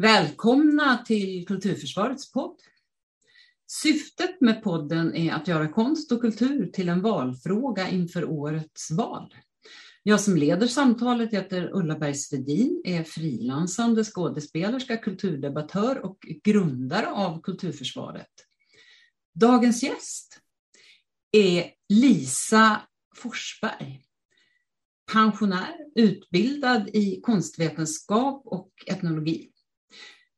Välkomna till Kulturförsvarets podd. Syftet med podden är att göra konst och kultur till en valfråga inför årets val. Jag som leder samtalet heter Ulla Bergsvedin, är frilansande skådespelerska, kulturdebattör och grundare av Kulturförsvaret. Dagens gäst är Lisa Forsberg pensionär, utbildad i konstvetenskap och etnologi.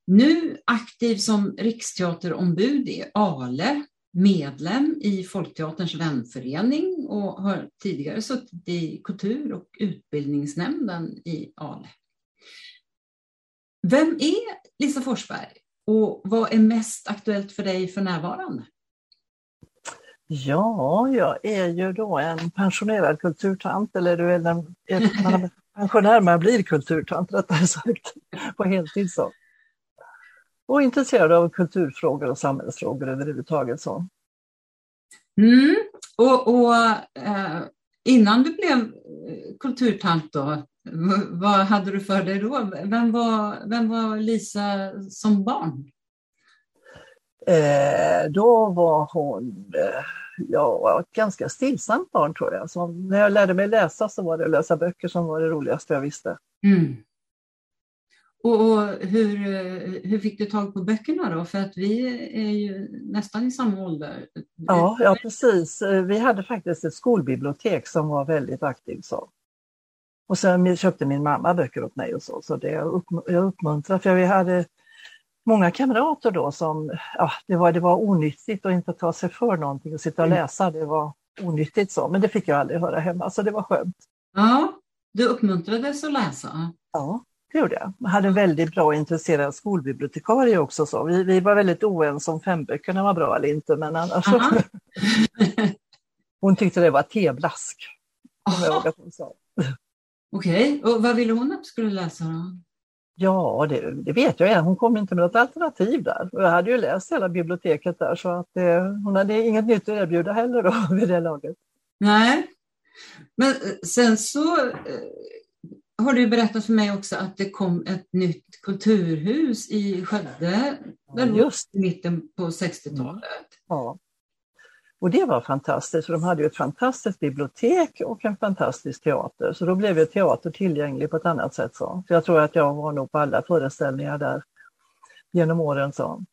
Nu aktiv som riksteaterombud i Ale, medlem i Folkteaterns vänförening och har tidigare suttit i kultur och utbildningsnämnden i Ale. Vem är Lisa Forsberg och vad är mest aktuellt för dig för närvarande? Ja, jag är ju då en pensionerad kulturtant, eller du är en, man är pensionär man blir kulturtant rättare sagt, på heltid så. Och intresserad av kulturfrågor och samhällsfrågor överhuvudtaget. Så. Mm. Och, och eh, innan du blev eh, kulturtant då, vad hade du för dig då? Vem var, vem var Lisa som barn? Eh, då var hon eh, ja, ett ganska stillsamt barn tror jag. Så när jag lärde mig läsa så var det att läsa böcker som var det roligaste jag visste. Mm. Och, hur, hur fick du tag på böckerna då? För att vi är ju nästan i samma ålder. Ja, ja precis. Vi hade faktiskt ett skolbibliotek som var väldigt aktivt. Så. Och sen köpte min mamma böcker åt mig och så, så det jag, jag uppmuntrar. För vi hade många kamrater då som, ja, det var, det var onyttigt att inte ta sig för någonting och sitta och mm. läsa. Det var onyttigt så, men det fick jag aldrig höra hemma, så det var skönt. Ja, du uppmuntrades att läsa? Ja, det gjorde jag. Jag hade en väldigt bra och intresserad skolbibliotekarie också. Så. Vi, vi var väldigt oense om femböckerna var bra eller inte, men annars... hon tyckte det var teblask. Okej, okay. och vad ville hon att du skulle läsa då? Ja, det, det, vet jag. Hon kom inte med något alternativ där. Och jag hade ju läst hela biblioteket där så att eh, hon hade inget nytt att erbjuda heller då vid det laget. Nej, men eh, sen så eh, har du berättat för mig också att det kom ett nytt kulturhus i Skövde, ja, just i mitten på 60-talet. Ja. Och det var fantastiskt, för de hade ju ett fantastiskt bibliotek och en fantastisk teater. Så då blev ju teater tillgänglig på ett annat sätt. Så. så jag tror att jag var nog på alla föreställningar där genom åren. Så.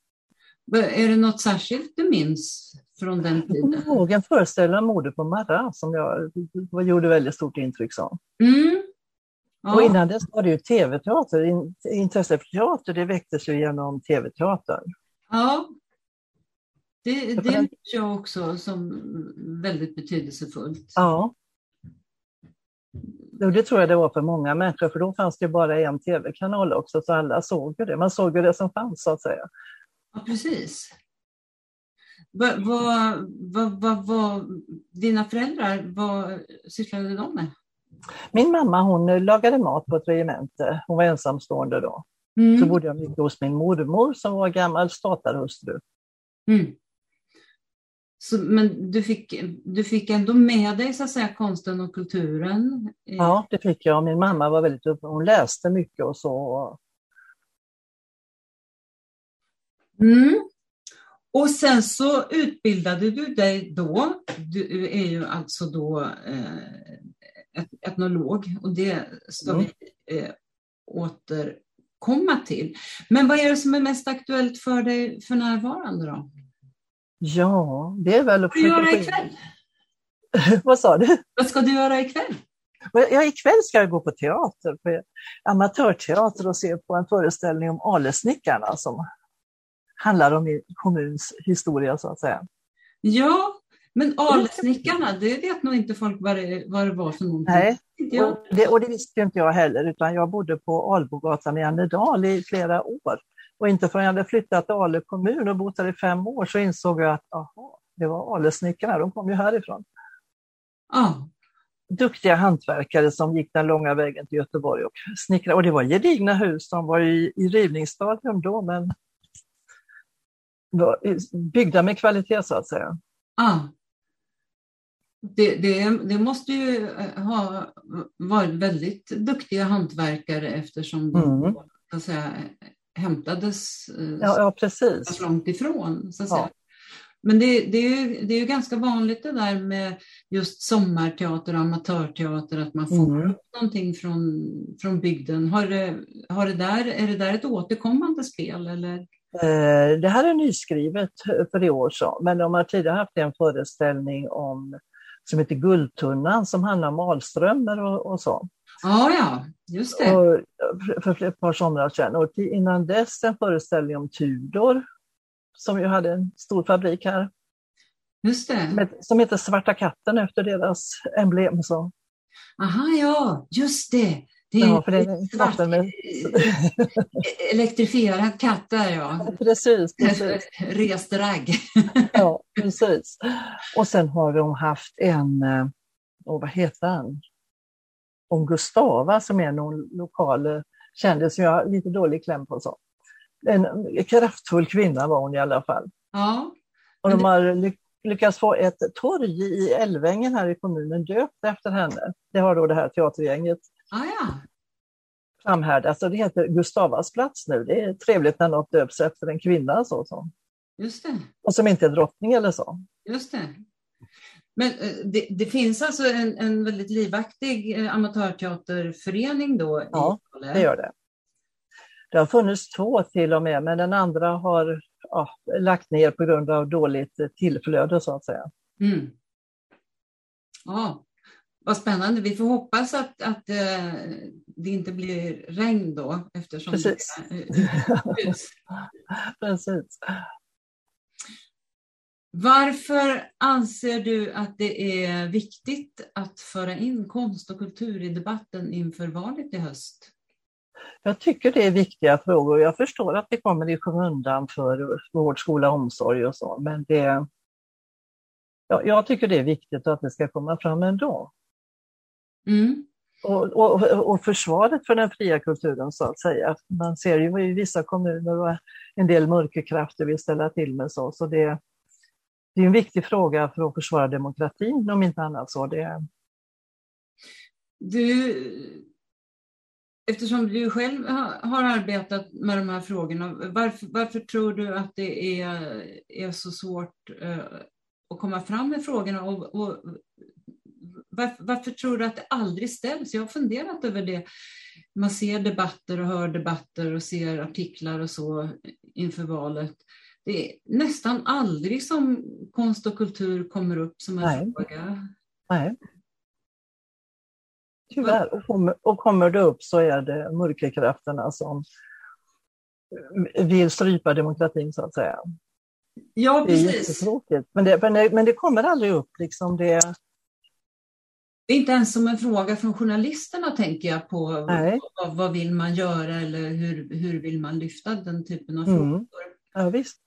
Är det något särskilt du minns från den tiden? Jag kommer ihåg en föreställning om mordet på Marra som jag gjorde väldigt stort intryck. Så. Mm. Ja. Och innan dess var det ju tv-teater. Intresset för teater det väcktes ju genom tv-teater. Ja, det, det minns jag också som väldigt betydelsefullt. Ja. Det tror jag det var för många människor, för då fanns det bara en tv-kanal också, så alla såg ju det. Man såg ju det som fanns, så att säga. Ja, precis. Vad, vad, vad, vad, dina föräldrar, vad sysslade de med? Min mamma hon lagade mat på ett regemente. Hon var ensamstående då. Mm. Så bodde jag mycket hos min mormor som var gammal statarhustru. Mm. Så, men du fick, du fick ändå med dig så att säga, konsten och kulturen? Ja, det fick jag. Min mamma var väldigt upp, hon läste mycket och så. Mm. Och sen så utbildade du dig då. Du är ju alltså då eh, etnolog och det ska mm. vi eh, återkomma till. Men vad är det som är mest aktuellt för dig för närvarande då? Ja, det är väl. Vad ska du göra ikväll? Vad sa du? Vad ska du göra ikväll? Ja, ikväll ska jag gå på teater, på amatörteater och se på en föreställning om Alesnickarna som handlar om min kommuns historia så att säga. Ja, men Alesnickarna, det vet nog inte folk vad det, vad det var för någonting. Nej, och det, och det visste inte jag heller, utan jag bodde på Albogatan i Annedal i flera år. Och inte förrän jag hade flyttat till Ale kommun och bott där i fem år så insåg jag att aha, det var Alesnickarna, de kom ju härifrån. Ah. Duktiga hantverkare som gick den långa vägen till Göteborg och snickrade. Och det var gedigna hus, de var i, i rivningsstadium då men byggda med kvalitet så att säga. Ah. Det, det, det, måste ju ha varit väldigt duktiga hantverkare eftersom de mm. så säga, hämtades eh, ja, ja, precis. långt ifrån. Så ja. säga. Men det, det, är ju, det är ju ganska vanligt det där med just sommarteater och amatörteater, att man får mm. upp någonting från, från bygden. Har det, har det där, är det där ett återkommande spel? Eller? Eh, det här är nyskrivet för i år, så. men de har tidigare haft en föreställning om, som heter Guldtunnan som handlar om Alströmer och, och så. Ah, ja, just det. Och, för ett par somrar sedan. Och innan dess en föreställning om Tudor som ju hade en stor fabrik här. Just det. som heter Svarta katten efter deras emblem. Så. Aha, ja, just det. Det är, ja, för är svart, med... elektrifierad katt där ja. Precis, precis. Rest ragg. ja, precis. Och sen har de haft en, och eh, vad heter han? Om Gustava som är någon lokal eh, kändis som jag har lite dålig kläm på. Så en kraftfull kvinna var hon i alla fall. Ja. Och de har lyckats få ett torg i Älvängen här i kommunen döpt efter henne. Det har då det här teatergänget ah, ja. framhärdat. Så det heter Gustavas plats nu. Det är trevligt när något döps efter en kvinna. Så, så. Just det. Och som inte är drottning eller så. Just det. Men eh, det, det, finns alltså en, en väldigt livaktig eh, amatörteaterförening då? Ja, i det gör det. Det har funnits två till och med, men den andra har ja, lagt ner på grund av dåligt tillflöde så att säga. Mm. Ja, vad spännande. Vi får hoppas att, att eh, det inte blir regn då eftersom Precis. det är Precis. Varför anser du att det är viktigt att föra in konst och kultur i debatten inför valet i höst? Jag tycker det är viktiga frågor. Jag förstår att det kommer i skymundan för vård, skola, omsorg och så, men det, ja, jag tycker det är viktigt att det ska komma fram ändå. Mm. Och, och, och försvaret för den fria kulturen så att säga. Man ser ju i vissa kommuner och en del mörkerkrafter vill ställa till med så, så det, det är en viktig fråga för att försvara demokratin om inte annat. så. Det... Du, eftersom du själv har arbetat med de här frågorna, varför, varför tror du att det är, är så svårt uh, att komma fram med frågorna? Och, och varför, varför, tror du att det aldrig ställs? Jag har funderat över det. Man ser debatter och hör debatter och ser artiklar och så inför valet. Det är nästan aldrig som konst och kultur kommer upp som en Nej. fråga. Nej. Tyvärr. Och kommer, och kommer det upp så är det mörkerkrafterna som vill strypa demokratin så att säga. Ja, precis. Det är jättetråkigt. Men det, men det, men det kommer aldrig upp. Liksom det... det är inte ens som en fråga från journalisterna tänker jag på. Vad, vad, vill man göra eller hur, hur vill man lyfta den typen av mm. frågor? Ja, visst.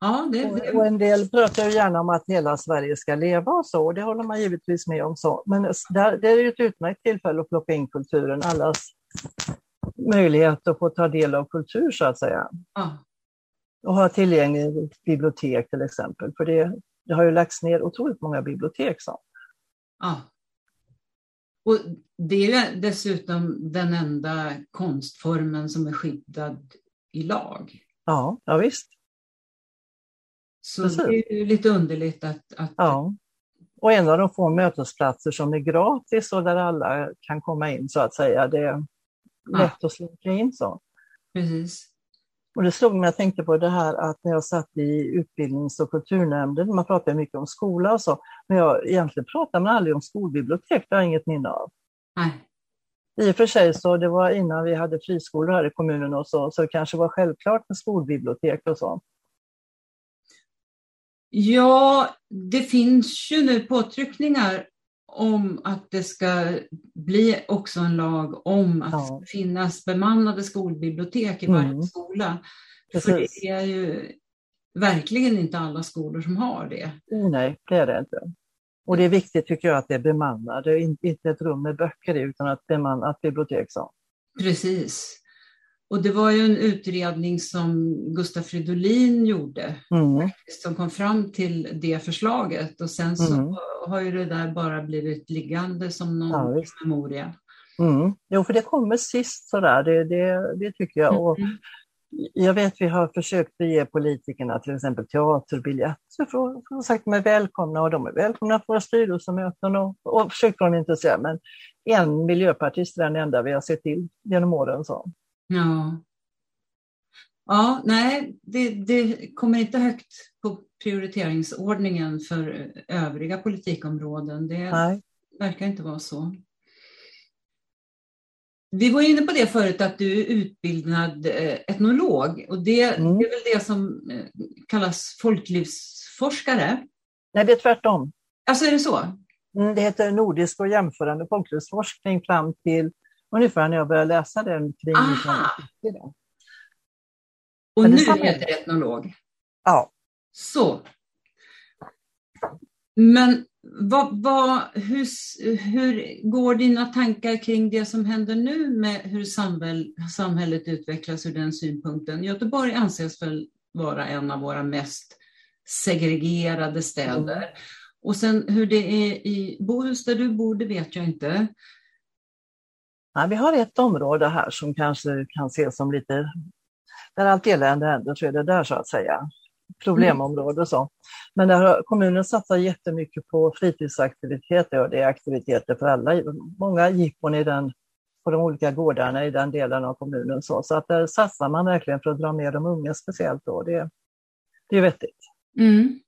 Ja, det, det... Och en del pratar ju gärna om att hela Sverige ska leva och så, och det håller man givetvis med om. så. Men där, det är ju ett utmärkt tillfälle att plocka in kulturen, allas möjlighet att få ta del av kultur så att säga. Ja. Och ha tillgängligt bibliotek till exempel, för det, det har ju lagts ner otroligt många bibliotek. Så. Ja. Och det är dessutom den enda konstformen som är skyddad i lag. Ja, ja visst. Så Precis. det är lite underligt att, att... Ja. Och en av de få mötesplatser som är gratis och där alla kan komma in så att säga. Det är lätt ja. att slinka in så. Precis. Och det slog mig, jag tänkte på det här att när jag satt i utbildnings och kulturnämnden, man pratar mycket om skola och så, men jag egentligen pratar man aldrig om skolbibliotek, det har jag inget minne av. Nej. I och för sig så det var innan vi hade friskolor här i kommunen och så, så det kanske var självklart med skolbibliotek och så. Ja, det finns ju nu påtryckningar om att det ska bli också en lag om att ja. finnas bemannade skolbibliotek i varje mm. skola. Precis. För det är ju verkligen inte alla skolor som har det. Oh, nej, det är det inte. Och det är viktigt tycker jag att det är bemannade, inte ett rum med böcker utan att bemannat bibliotek. Så. Precis. Och det var ju en utredning som Gustaf Fridolin gjorde, mm. som kom fram till det förslaget. Och sen så mm. har ju det där bara blivit liggande som någon ja, memoria. Mm. Jo, för det kommer sist sådär, det, det, det tycker jag. Och Mm. jag vet vi har försökt att ge politikerna till exempel teaterbiljetter för, för att sagt de är välkomna och de är välkomna på våra styrelsemöten och, och försökt dem intresserade. Men en miljöpartist är den enda vi har sett till genom åren. Så. Ja. Ja, nej, det, det kommer inte högt på prioriteringsordningen för övriga politikområden. Det Nej. verkar inte vara så. Vi var inne på det förut att du är utbildad eh, etnolog och det, Mm. det är väl det som eh, kallas folklivsforskare. Nej, det är tvärtom. Alltså är det så? Mm, Det heter Nordisk och jämförande folklivsforskning fram till ungefär när jag började läsa den kring Aha. 1990. Och nu heter det etnolog. Ja, Så. Men vad, vad, hur, hur går dina tankar kring det som händer nu med hur samhäll, samhället utvecklas ur den synpunkten? Göteborg anses väl vara en av våra mest segregerade städer. Och sen hur det är i Bohus där du bor, det vet jag inte. Nej, vi har ett område här som kanske kan ses som lite, där allt elände händer, så är det där så att säga. Problemområde och så. Men där har kommunen satsar jättemycket på fritidsaktiviteter och det är aktiviteter för alla. Många jippon i den, på de olika gårdarna i den delen av kommunen. Så, så att där satsar man verkligen för att dra med de unga speciellt. Då. Det, det är vettigt. Mm.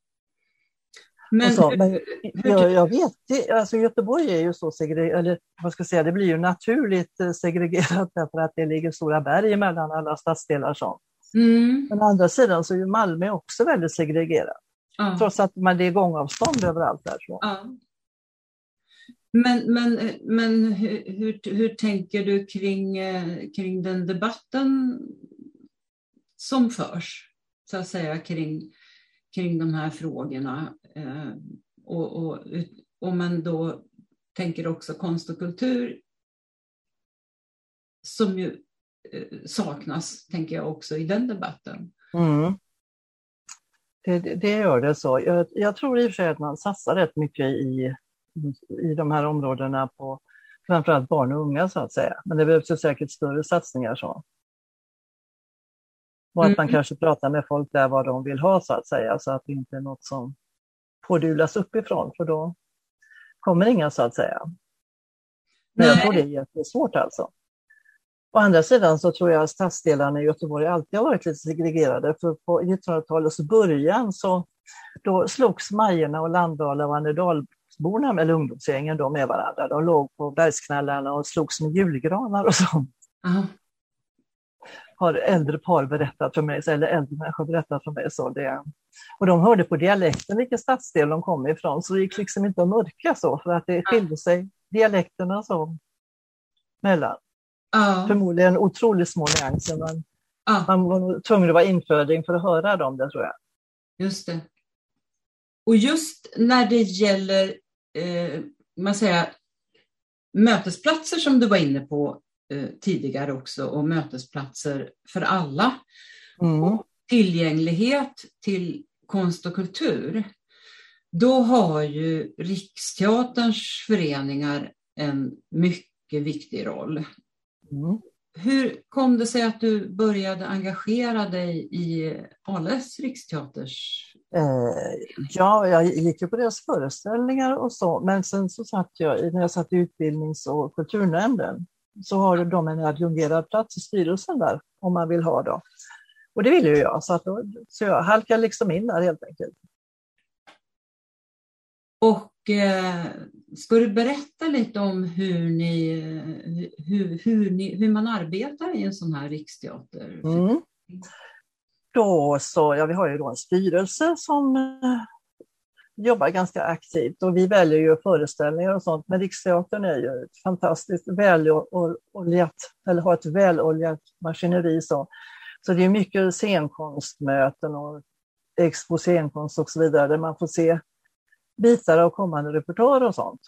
Men, Och så, men jag, jag vet, det, alltså Göteborg är ju så segregerat, eller vad ska jag säga, det blir ju naturligt eh, segregerat därför att det ligger stora berg emellan alla stadsdelar. Så. mm, Men å andra sidan så är ju Malmö också väldigt segregerat, ja. trots att man, det är gångavstånd överallt där. Så. Ja. Men, men, men hur, hur, hur tänker du kring, eh, kring den debatten som förs, så att säga, kring, kring de här frågorna? Eh, och, och, om man då tänker också konst och kultur, som ju eh, saknas, tänker jag också, i den debatten. Mm. Det, det, det gör det så. Jag, jag tror i och för sig att man satsar rätt mycket i, i de här områdena på framförallt barn och unga så att säga. Men det behövs ju säkert större satsningar så. Och att man Mm. kanske pratar med folk där vad de vill ha så att säga, så att det inte är något som pådyvlas uppifrån, för då kommer inga så att säga. Men jag tror det är jättesvårt alltså. Å andra sidan så tror jag att stadsdelarna i Göteborg alltid har varit lite segregerade. För på 1900-talets början så då slogs Majerna och Landala och Annedalsborna, eller ungdomsgängen, då med varandra. De låg på bergsknallarna och slogs med julgranar och sånt. Aha. Har äldre par berättat för mig, eller äldre människor berättat för mig. Så det, och de hörde på dialekten vilken stadsdel de kom ifrån, så det gick liksom inte att mörka så, för att det skilde sig dialekterna så mellan. Ja, Förmodligen otroligt små nyanser, men ja. man var tvungen att vara inföding för att höra dem, det tror jag. Just det. Och just när det gäller eh, man säger, mötesplatser som du var inne på tidigare också och mötesplatser för alla. Mm. Och tillgänglighet till konst och kultur. Då har ju Riksteaterns föreningar en mycket viktig roll. Mm. Hur kom det sig att du började engagera dig i Ales Riksteaters Eh, ja, jag gick ju på deras föreställningar och så, men sen så satt jag, när jag satt i utbildnings och kulturnämnden, så har de en adjungerad plats i styrelsen där, om man vill ha då. Och det ville ju jag, så, att då, så jag halkade liksom in där helt enkelt. Och eh, ska du berätta lite om hur, ni, hur, hur, ni, hur man arbetar i en sån här riksteater? Mm. Då så, ja, vi har ju då en styrelse som eh, jobbar ganska aktivt och vi väljer ju föreställningar och sånt. Men Riksteatern är ju ett fantastiskt väloljat, eller har ett väloljat maskineri. Så, så det är mycket scenkonstmöten och expo scenkonst och så vidare där man får se bitar av kommande repertoar och sånt.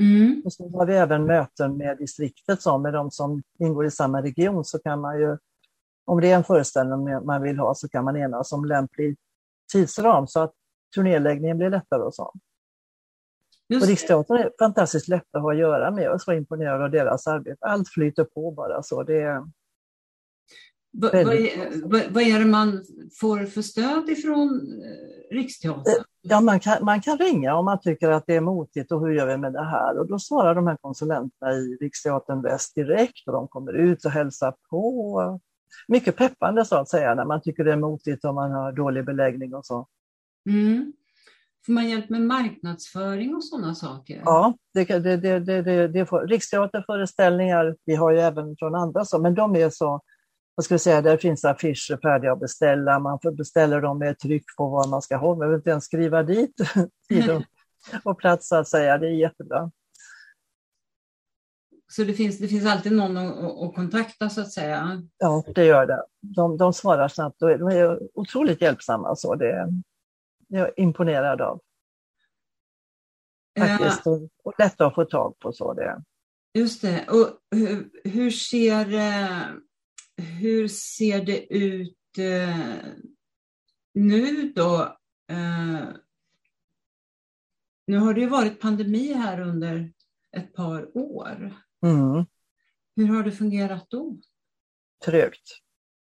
Mm. Och så har vi även möten med distriktet, så med de som ingår i samma region så kan man ju, om det är en föreställning man vill ha så kan man enas om lämplig tidsram så att turnéläggningen blir lättare och så. Just och Riksteatern är fantastiskt lätt att ha att göra med. Jag är så imponerad av deras arbete. Allt flyter på bara så. Det är vad, vad, är, vad är det man får för stöd ifrån eh, Riksteatern? Ja, man kan, man kan ringa om man tycker att det är motigt och hur gör vi med det här? Och då svarar de här konsulenterna i Riksteatern Väst direkt och de kommer ut och hälsar på. Mycket peppande så att säga när man tycker det är motigt och man har dålig beläggning och så. Mm. Får man hjälp med marknadsföring och sådana saker? Ja, det, det, det, det, det får, Riksteaterföreställningar, vi har ju även från andra så, men de är så vad ska vi säga, där finns affischer färdiga att beställa. Man får beställa dem med tryck på vad man ska ha. Man behöver inte ens skriva dit tid och, och plats så att säga. Det är jättebra. Så det finns, det finns alltid någon att, att kontakta så att säga? Ja, det gör det. De, de svarar snabbt och de är otroligt hjälpsamma. Så det, det är jag imponerad av. Faktiskt, och, och lätta att få tag på. så det. Just det. Och hur, hur ser eh, hur ser det ut eh, nu då? Eh, nu har det ju varit pandemi här under ett par år. Mm. Hur har det fungerat då? Trögt.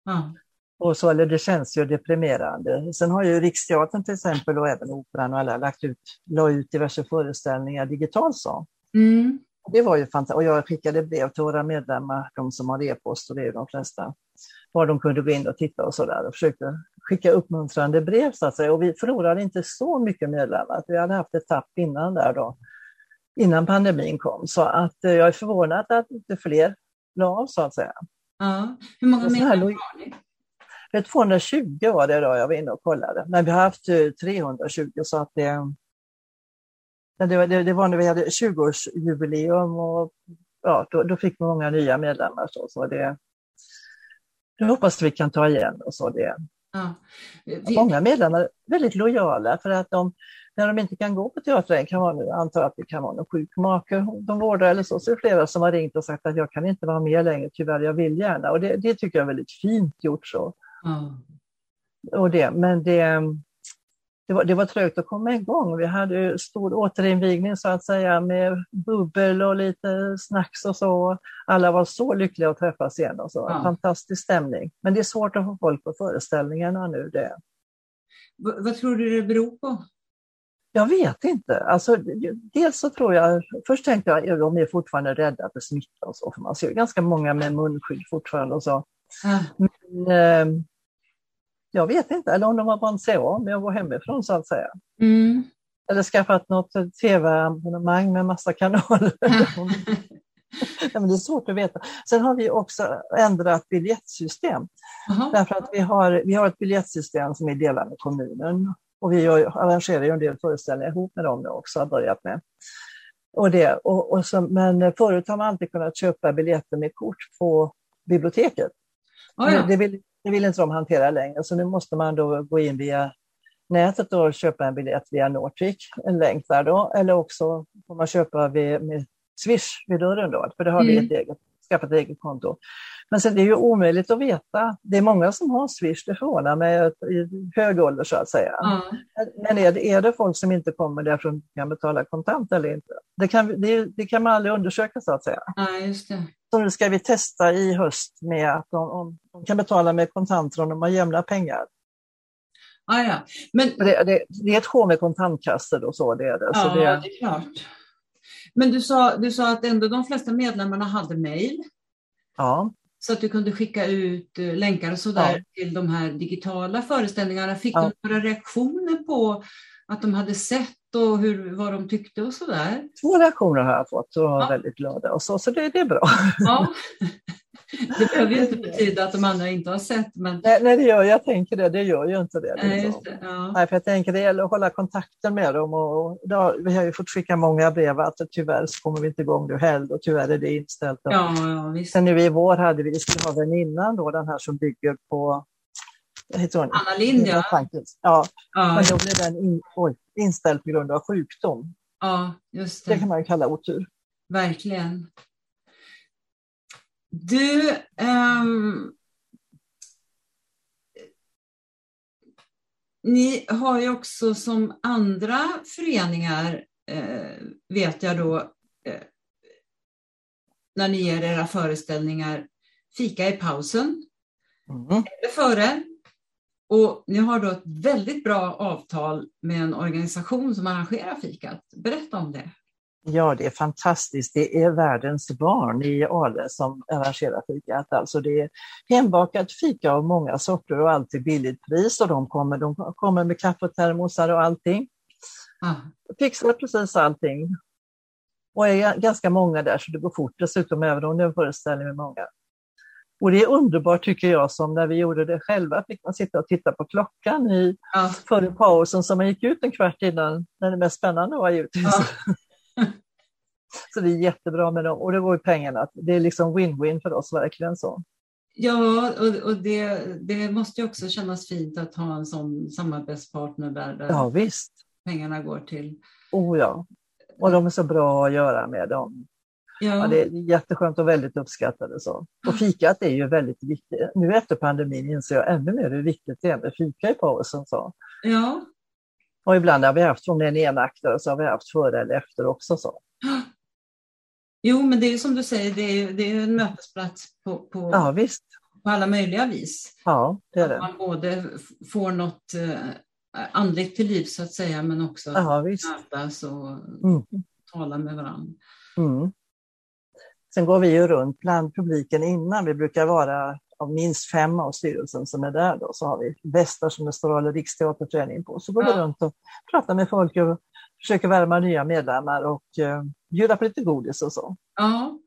Ja. Och så, eller det känns ju deprimerande. Sen har ju Riksteatern till exempel och även Operan och alla lagt ut, la ut diverse föreställningar digitalt. Så. Mm. Det var ju fantastiskt. Och jag skickade brev till våra medlemmar, de som har e-post och det är de flesta, var de kunde gå in och titta och så där och försökte skicka uppmuntrande brev så att säga. Och vi förlorade inte så mycket medlemmar. Vi hade haft ett tapp innan där då, innan pandemin kom. Så att eh, jag är förvånad att inte fler la av så att säga. Ja. Hur många medlemmar har ni? 220 var det då jag var inne och kollade. Men vi har haft 320 eh, så att det, det var, det, det var när vi hade 20-årsjubileum och ja, då, då fick vi många nya medlemmar. Så, så det, det hoppas vi kan ta igen. Och så det. Ja. Vi... Många medlemmar är väldigt lojala för att de, när de inte kan gå på teatern, kan vara nu, antar att det kan vara någon sjuk make de vårdar eller så, så är det flera som har ringt och sagt att jag kan inte vara med längre, tyvärr, jag vill gärna. Och det, det tycker jag är väldigt fint gjort så. Ja. Och det, men det, det var, det var trögt att komma igång. Vi hade stor återinvigning så att säga med bubbel och lite snacks och så. Alla var så lyckliga att träffas igen och så. Ja. Fantastisk stämning. Men det är svårt att få folk på föreställningarna nu. Det. V vad tror du det beror på? Jag vet inte. Alltså, dels så tror jag, först tänkte jag att de är fortfarande rädda för smitta och så, för man ser ganska många med munskydd fortfarande och så. Ja. Men, eh, jag vet inte, eller om de har vant sig av med att gå hemifrån så att säga. Mm. Eller skaffat något tv-abonnemang med massa kanaler. ja, men det är svårt att veta. Sen har vi också ändrat biljettsystem. Aha. Därför att vi har, vi har ett biljettsystem som är delat med kommunen. Och vi arrangerar ju en del föreställningar ihop med dem nu också, har börjat med. Och det, och, och så, men förut har man alltid kunnat köpa biljetter med kort på biblioteket. Oh ja. det, vill, det vill inte de hantera längre, så nu måste man då gå in via nätet och köpa en biljett via Nordic, en länk där då, eller också får man köpa vid, med Swish vid dörren då, för det har mm. vi ett eget, skaffat ett eget konto. Men sen det är ju omöjligt att veta. Det är många som har Swish, det förvånar mig, i hög ålder så att säga. Mm. Men är det, är det folk som inte kommer därifrån kan betala kontant eller inte? Det kan, det, det kan man aldrig undersöka så att säga. Ja, just det. Så nu ska vi testa i höst med att de, om, de kan betala med kontanter om de har jämna pengar. Ah, ja. Men... Det, det, det är ett sjå med kontantkassor och så. Det är det. Ja, så det... det är klart. Men du sa, du sa att ändå de flesta medlemmarna hade mejl. Ja. Så att du kunde skicka ut eh, länkar och sådär ja. till de här digitala föreställningarna. Fick ja. du några reaktioner på att de hade sett och hur, vad de tyckte och sådär? Två reaktioner har jag fått och var ja. väldigt glada och så, så det, det är bra. Ja. Det behöver ju inte betyda att de andra inte har sett. Men... Nej, nej det gör, jag tänker det, det gör ju inte det. Nej, just det ja. nej, för jag tänker det gäller att hålla kontakten med dem. Och, då, vi har ju fått skicka många brev att tyvärr så kommer vi inte igång nu heller och tyvärr är det inställt. Ja, ja, visst. Sen nu i vår hade vi, vi skulle ha väninnan då, den här som bygger på heter hon? Anna Lind, ja. ja. ja. Men då blev den in, oj, inställd på grund av sjukdom. Ja, just det. Det kan man ju kalla otur. Verkligen. Du, um, ni har ju också som andra föreningar eh, vet jag då eh, när ni ger era föreställningar fika i pausen Mm. eller före. Och ni har då ett väldigt bra avtal med en organisation som arrangerar fikat. Berätta om det. Ja, det är fantastiskt. Det är världens barn i Ale som arrangerar fikat. Alltså det är hembakat fika av många sorter och alltid billigt pris och de kommer, de kommer med kaffetermosar och allting. Ah, Fixar precis allting. Och är ganska många där så det går fort dessutom även om det är en föreställning med många. Och det är underbart tycker jag som när vi gjorde det själva fick man sitta och titta på klockan i ja, före pausen så man gick ut en kvart innan när det mest spännande var givetvis. Ja. så det är jättebra med dem och det går ju pengarna. Det är liksom win-win för oss verkligen så. ja och, och det, det måste ju också kännas fint att ha en sån samarbetspartner där, där Ja visst, pengarna går till. oh ja. Och de är så bra att göra med dem. Ja, Ja, det är jätteskönt och väldigt uppskattade. Så. Och fikat är ju väldigt viktigt. Nu efter pandemin inser jag ännu mer hur viktigt det är med fika i pausen. Så. ja, Och ibland har vi haft, om det är en enaktare, så har vi haft före eller efter också. Så. jo men det är som du säger, det är, det är en mötesplats på, på, Ja visst, på alla möjliga vis. ja det är Att det. man både får något eh, andligt till liv så att säga, men också Ja visst. mötas och Mm. tala med varandra. Mm. Sen går vi ju runt bland publiken innan. Vi brukar vara av minst fem av styrelsen som är där. Då. Så har vi västar som det står eller Riksteaterföreningen på. Så går vi Ja. runt och pratar med folk och försöker värma nya medlemmar och eh, bjuda på lite godis och så. Ja.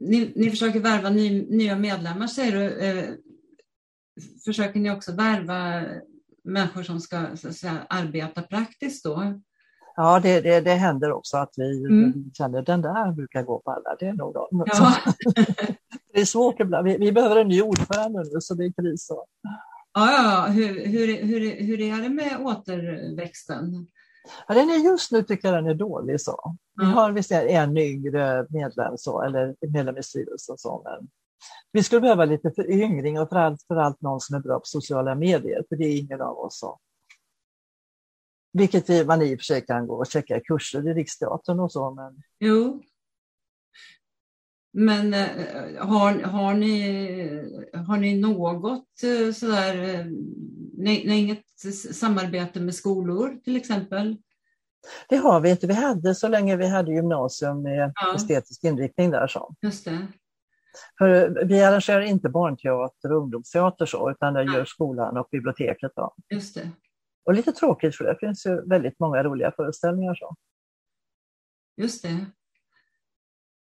Ni, ni försöker värva ny, nya medlemmar säger du. Eh, Försöker ni också värva människor som ska säga, arbeta praktiskt då? Ja, det, det, det händer också att vi Mm. känner den där brukar gå på alla. Det är nog de. Ja, Det är svårt ibland. Vi, vi behöver en ny ordförande nu så det är kris. Ja, ja. Hur, hur, hur, hur är det med återväxten? Ja, den är just nu tycker jag den är dålig. Så. Vi har visst en yngre medlem så, eller medlem i styrelsen. Så, men vi skulle behöva lite föryngring och framförallt för allt någon som är bra på sociala medier, för det är ingen av oss. Så. Vilket vi, man i och för sig kan gå och checka kurser i Riksteatern och så, men Jo. Men eh, har, har, ni, har ni något eh, sådär, eh, nej, nej, inget samarbete med skolor till exempel? det har vi inte. Vi hade så länge vi hade gymnasium med Ja. estetisk inriktning där. Så. Just det. För vi arrangerar inte barnteater och ungdomsteater så, utan det Nej. gör skolan och biblioteket. Då. Just det. Och lite tråkigt för det finns ju väldigt många roliga föreställningar. Så. Just det.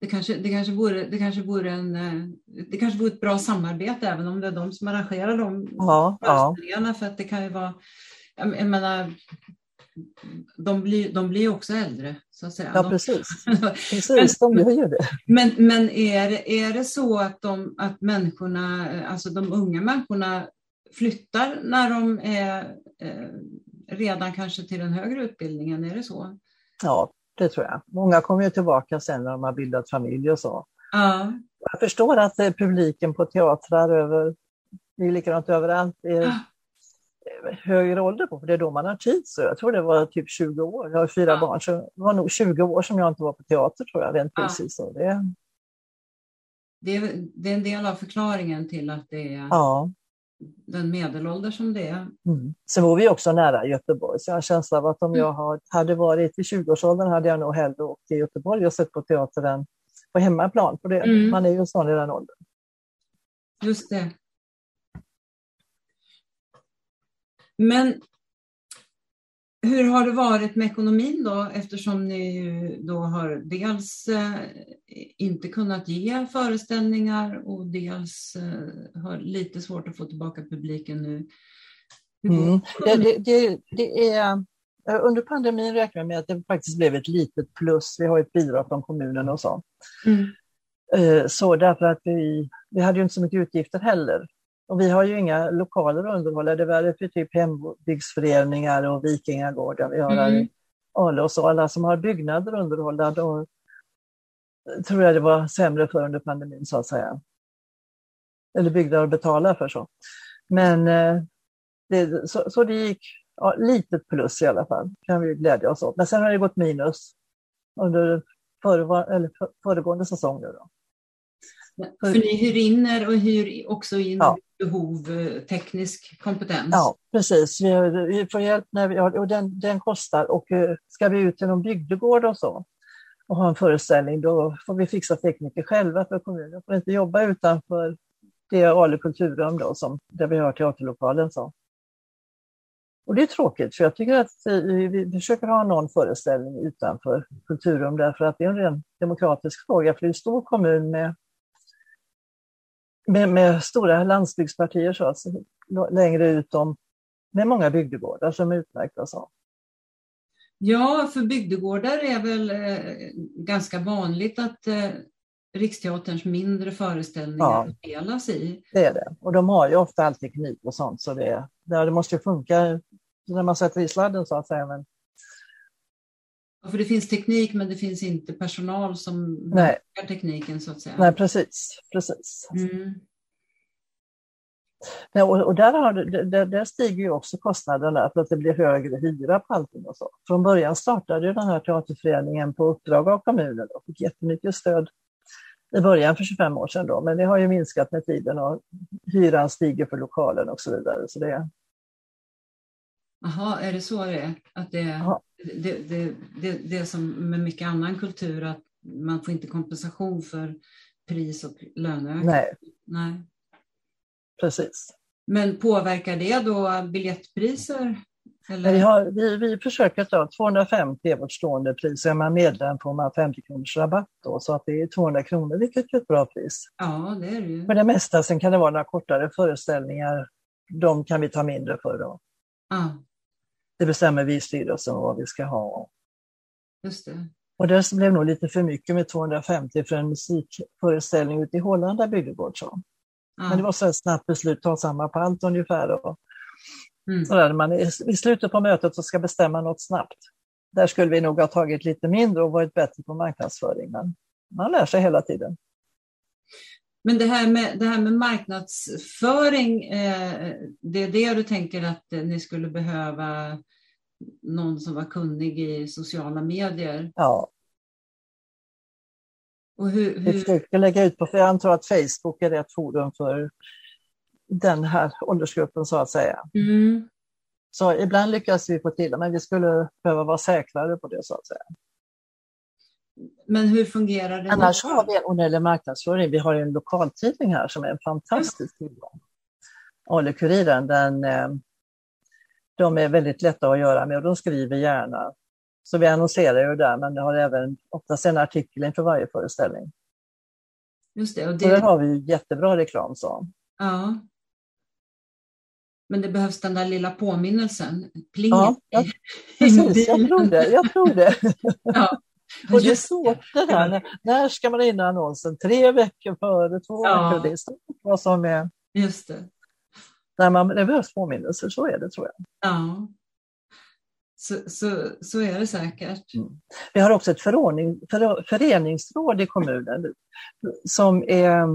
Det kanske, det, kanske vore, det, kanske vore en, eh, det kanske vore ett bra samarbete även om det är de som arrangerar de Ja, ja, föreställningarna. För att det kan ju vara, jag menar, de blir, de blir också äldre så att säga. ja De- precis. precis. De gör ju det. Men, men är, är det så att, de, att människorna, alltså de unga människorna flyttar när de är eh, redan kanske till den högre utbildningen? Är det så? Ja, det tror jag. Många kommer ju tillbaka sen när de har bildat familj och så. Ja, Jag förstår att eh, publiken på teatrar över, det är likadant överallt, är Ah. är högre ålder på, för det är då man har tid. Så jag tror det var typ 20 år. Jag har fyra Ja. barn, så det var nog 20 år som jag inte var på teater tror jag, rent Ja. fysiskt. Så det, det är, det är en del av förklaringen till att det är ja. Den medelålder som det är. Mm. Sen var vi också nära Göteborg, så jag har en känsla av att om jag hade varit i 20-årsåldern hade jag nog hellre åkt till Göteborg och sett på teater än på hemmaplan. För det, Mm. Man är ju sån i den åldern. Just det. Men hur har det varit med ekonomin då eftersom ni då har dels eh, inte kunnat ge föreställningar och dels eh, har lite svårt att få tillbaka publiken nu? Mm. Det, det, det, är, eh, under pandemin räknar jag med att det faktiskt blev ett litet plus. Vi har ett bidrag från kommunen och så. Mm. Så därför att vi, vi hade ju inte så mycket utgifter heller. Och vi har ju inga lokaler att underhålla. Det var för typ hembygdsföreningar och vikingagårdar. Vi har här Mm. i Ale och så. Alla som har byggnader underhållna, då tror jag det var sämre för under pandemin så att säga. Eller byggnader att betala för så. Men eh, det, så, så det gick ja, litet plus i alla fall, kan vi glädja oss åt. Men sen har det gått minus under före, föregående säsong. Nu då. För ni hyr in er och hyr också in ja behov eh, teknisk kompetens? Ja, precis. Vi, vi får hjälp när vi, och den, den kostar. Och eh, ska vi ut till någon bygdegård och så och ha en föreställning, då får vi fixa tekniker själva för kommunen får inte jobba utanför det Ale kulturrum då, som, där vi har teaterlokalen. Så. Och det är tråkigt, för jag tycker att eh, vi försöker ha någon föreställning utanför kulturrum därför att det är en ren demokratisk fråga, för det är en stor kommun med, med, med stora landsbygdspartier så, alltså, längre ut om, med många bygdegårdar som är utmärkta. Så. Ja, för bygdegårdar är väl eh, ganska vanligt att eh, Riksteaterns mindre föreställningar ja, spelas i. Det är det. Och de har ju ofta all teknik och sånt, så det, det måste ju funka när man sätter i sladden så att säga. Men... För det finns teknik, men det finns inte personal som Nej. tekniken så att säga. Nej, precis. precis. Mm. Nej, och, och där, har, där, där, stiger ju också kostnaderna för att det blir högre hyra på allting och så. Från början startade den här teaterföreningen på uppdrag av kommunen och fick jättemycket stöd i början för 25 år sedan då, men det har ju minskat med tiden och hyran stiger för lokalen och så vidare. Så det... Jaha, är det så det är? Att det, det, det, det, det är som med mycket annan kultur, att man får inte kompensation för pris och löneökning? Nej. Nej. Precis. Men påverkar det då biljettpriser? Eller? Vi, har, vi, vi försöker ta 250 är vårt stående pris. Är man medlem får man 50 kronors rabatt då, så att det är 200 kronor, vilket är ett bra pris. Ja, det är det ju. För det mesta, sen kan det vara några kortare föreställningar. De kan vi ta mindre för då. Ja. Det bestämmer vi i styrelsen vad vi ska ha. Just det. Och det blev nog lite för mycket med 250 för en musikföreställning ute i Holland där Bygdegård. Ja. Men det var så ett snabbt beslut, ta samma på allt ungefär. Och, mm. så där, man, I slutet på mötet så ska bestämma något snabbt. Där skulle vi nog ha tagit lite mindre och varit bättre på marknadsföring, men man lär sig hela tiden. Men det här med, det här med marknadsföring, eh, det är det du tänker att ni skulle behöva någon som var kunnig i sociala medier? Ja, och hur, hur... Vi försöker lägga ut på, för jag antar att Facebook är rätt forum för den här åldersgruppen så att säga. Mm. Så ibland lyckas vi få till det, men vi skulle behöva vara säkrare på det så att säga. Men hur fungerar det? Annars har vi en onödig marknadsföring. Vi har en lokaltidning här som är en fantastisk tillgång. Ale-Kuriren, den, eh, de är väldigt lätta att göra med och de skriver gärna. Så vi annonserar ju där, men det har även oftast en artikel inför varje föreställning. Just det. Och det... Så där har vi jättebra reklam. Så. Ja. Men det behövs den där lilla påminnelsen, plinget. Ja, ja, precis, jag tror det. Jag tror det. ja. Och det det där, när, när ska man in i annonsen? Tre veckor före, två ja. veckor? Det är vad som är... Just det. När man, det behövs påminnelser, så är det tror jag. Ja. Så, så, så är det säkert. Mm. Vi har också ett förening, för, föreningsråd i kommunen som är,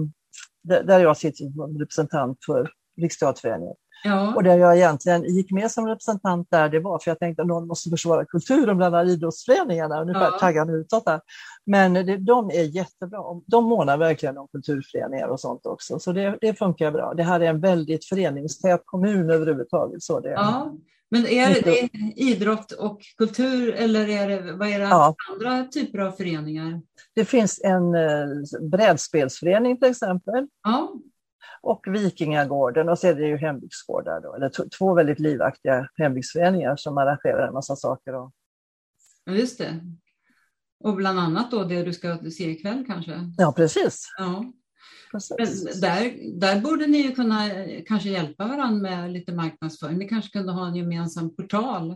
där jag sitter som representant för Riksteaterföreningen. Ja. Och där jag egentligen gick med som representant där, det var för jag tänkte att någon måste försvara kulturen bland idrottsföreningarna, ungefär ja. taggarna utåt där. Men det, de är jättebra, de månar verkligen om kulturföreningar och sånt också, så det, det funkar bra. Det här är en väldigt föreningstät kommun överhuvudtaget. Så det, ja. Men är det, det idrott och kultur eller är det, vad är det ja. andra typer av föreningar? Det finns en eh, brädspelsförening till exempel. Ja. Och Vikingagården och så är det ju hembygdsgårdar, då, eller två väldigt livaktiga hembygdsföreningar som arrangerar en massa saker. Och... Ja, just det. Och bland annat då det du ska se ikväll kanske? Ja, precis. Ja. Men där, där borde ni ju kunna kanske hjälpa varandra med lite marknadsföring. Ni kanske kunde ha en gemensam portal.